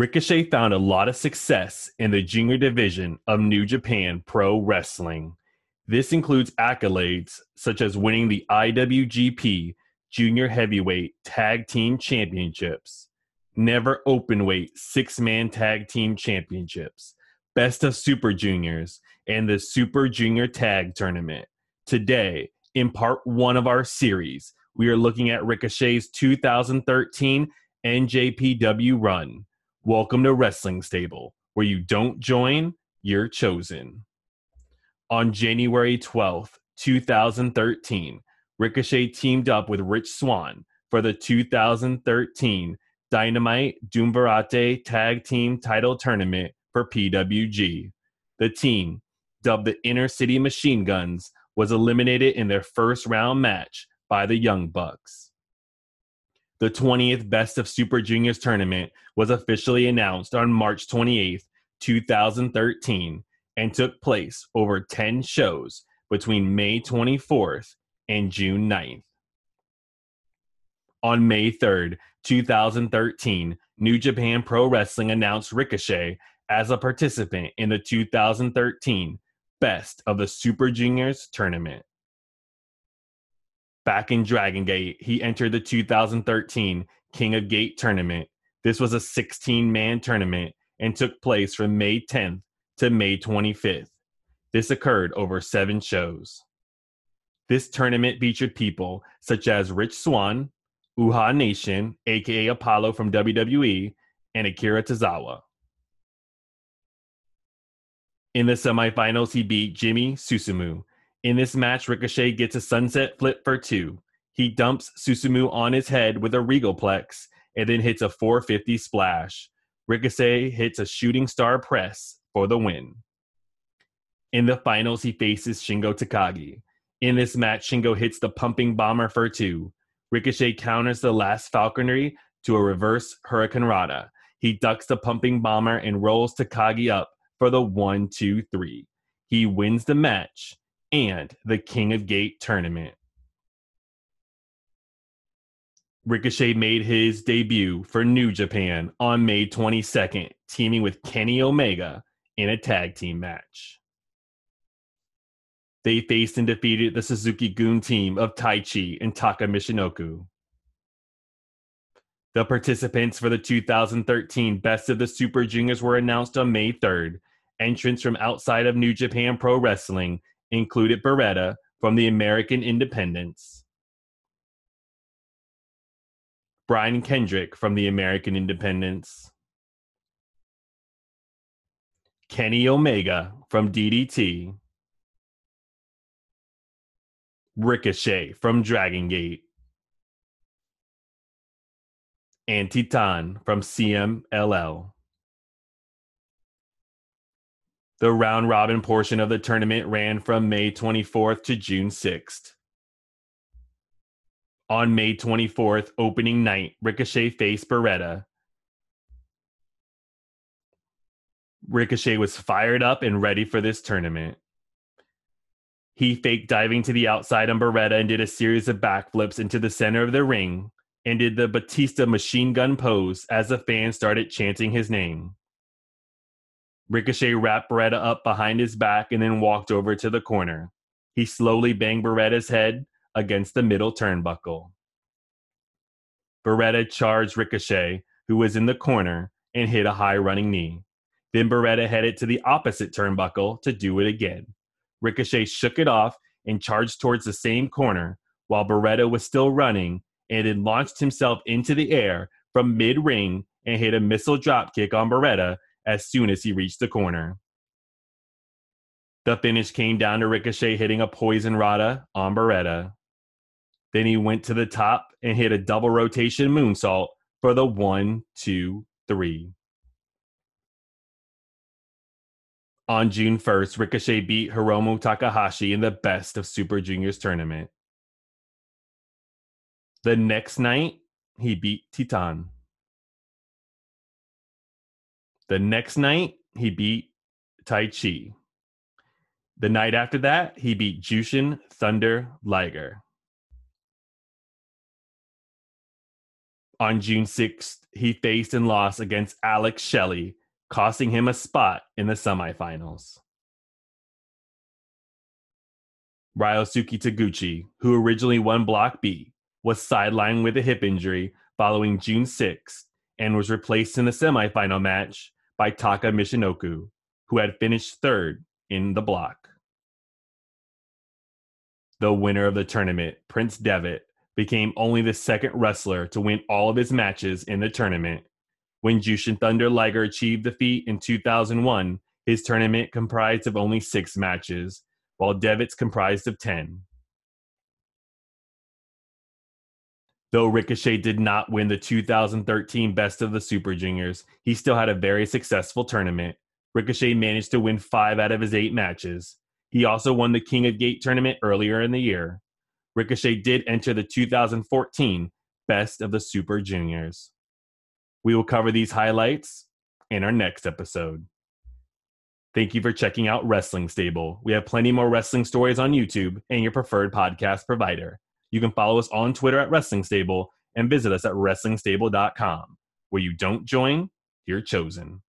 Ricochet found a lot of success in the junior division of New Japan Pro Wrestling. This includes accolades such as winning the IWGP Junior Heavyweight Tag Team Championships, Never Openweight Six Man Tag Team Championships, Best of Super Juniors, and the Super Junior Tag Tournament. Today, in part one of our series, we are looking at Ricochet's 2013 NJPW run. Welcome to Wrestling Stable, where you don't join, you're chosen. On January 12th, 2013, Ricochet teamed up with Rich Swann for the 2013 Dynamite Duumvirate Tag Team Title Tournament for PWG. The team, dubbed the Inner City Machine Guns, was eliminated in their first round match by the Young Bucks. The 20th Best of Super Juniors tournament was officially announced on March 28, 2013, and took place over 10 shows between May 24th and June 9th. On May 3rd, 2013, New Japan Pro Wrestling announced Ricochet as a participant in the 2013 Best of the Super Juniors tournament. Back in Dragon Gate, he entered the 2013 King of Gate tournament. This was a 16 man tournament and took place from May 10th to May 25th. This occurred over seven shows. This tournament featured people such as Rich Swann, Uhaa Nation, aka Apollo from WWE, and Akira Tozawa. In the semifinals, he beat Jimmy Susumu. In this match, Ricochet gets a sunset flip for two. He dumps Susumu on his head with a Regalplex and then hits a 450 splash. Ricochet hits a shooting star press for the win. In the finals, he faces Shingo Takagi. In this match, Shingo hits the pumping bomber for two. Ricochet counters the last falconry to a reverse hurricane hurricanrana. He ducks the pumping bomber and rolls Takagi up for the one, two, three. He wins the match and the King of Gate tournament. Ricochet made his debut for New Japan on May 22nd, teaming with Kenny Omega in a tag team match. They faced and defeated the Suzuki-gun team of Taichi and Taka Michinoku. The participants for the 2013 Best of the Super Juniors were announced on May 3rd. Entrants from outside of New Japan Pro Wrestling included Beretta from the American Independence, Brian Kendrick from the American Independence, Kenny Omega from DDT, Ricochet from Dragon Gate, and from CMLL. The round robin portion of the tournament ran from May 24th to June 6th. On May 24th, opening night, Ricochet faced Beretta. Ricochet was fired up and ready for this tournament. He faked diving to the outside on Beretta and did a series of backflips into the center of the ring and did the Batista machine gun pose as the fans started chanting his name. Ricochet wrapped Beretta up behind his back and then walked over to the corner. He slowly banged Beretta's head against the middle turnbuckle. Beretta charged Ricochet, who was in the corner, and hit a high running knee. Then Beretta headed to the opposite turnbuckle to do it again. Ricochet shook it off and charged towards the same corner while Beretta was still running and then launched himself into the air from mid ring and hit a missile drop kick on Beretta as soon as he reached the corner. The finish came down to Ricochet hitting a poison rana on Beretta. Then he went to the top and hit a double rotation moonsault for the one, two, three. On June 1st, Ricochet beat Hiromu Takahashi in the Best of Super Juniors tournament. The next night, he beat Titan. The next night, he beat Taichi. The night after that, he beat Jushin Thunder Liger. On June 6th, he faced and lost against Alex Shelley, costing him a spot in the semifinals. Ryosuke Taguchi, who originally won Block B, was sidelined with a hip injury following June 6th and was replaced in the semifinal match by Taka Michinoku, who had finished third in the block. The winner of the tournament, Prince Devitt, became only the second wrestler to win all of his matches in the tournament. When Jushin Thunder Liger achieved the feat in 2001, his tournament comprised of only six matches, while Devitt's comprised of 10. Though Ricochet did not win the 2013 Best of the Super Juniors, he still had a very successful tournament. Ricochet managed to win five out of his eight matches. He also won the King of Gate tournament earlier in the year. Ricochet did enter the 2014 Best of the Super Juniors. We will cover these highlights in our next episode. Thank you for checking out Wrestling Stable. We have plenty more wrestling stories on YouTube and your preferred podcast provider. You can follow us on Twitter at Wrestling Stable and visit us at WrestlingStable.com. Where you don't join, you're chosen.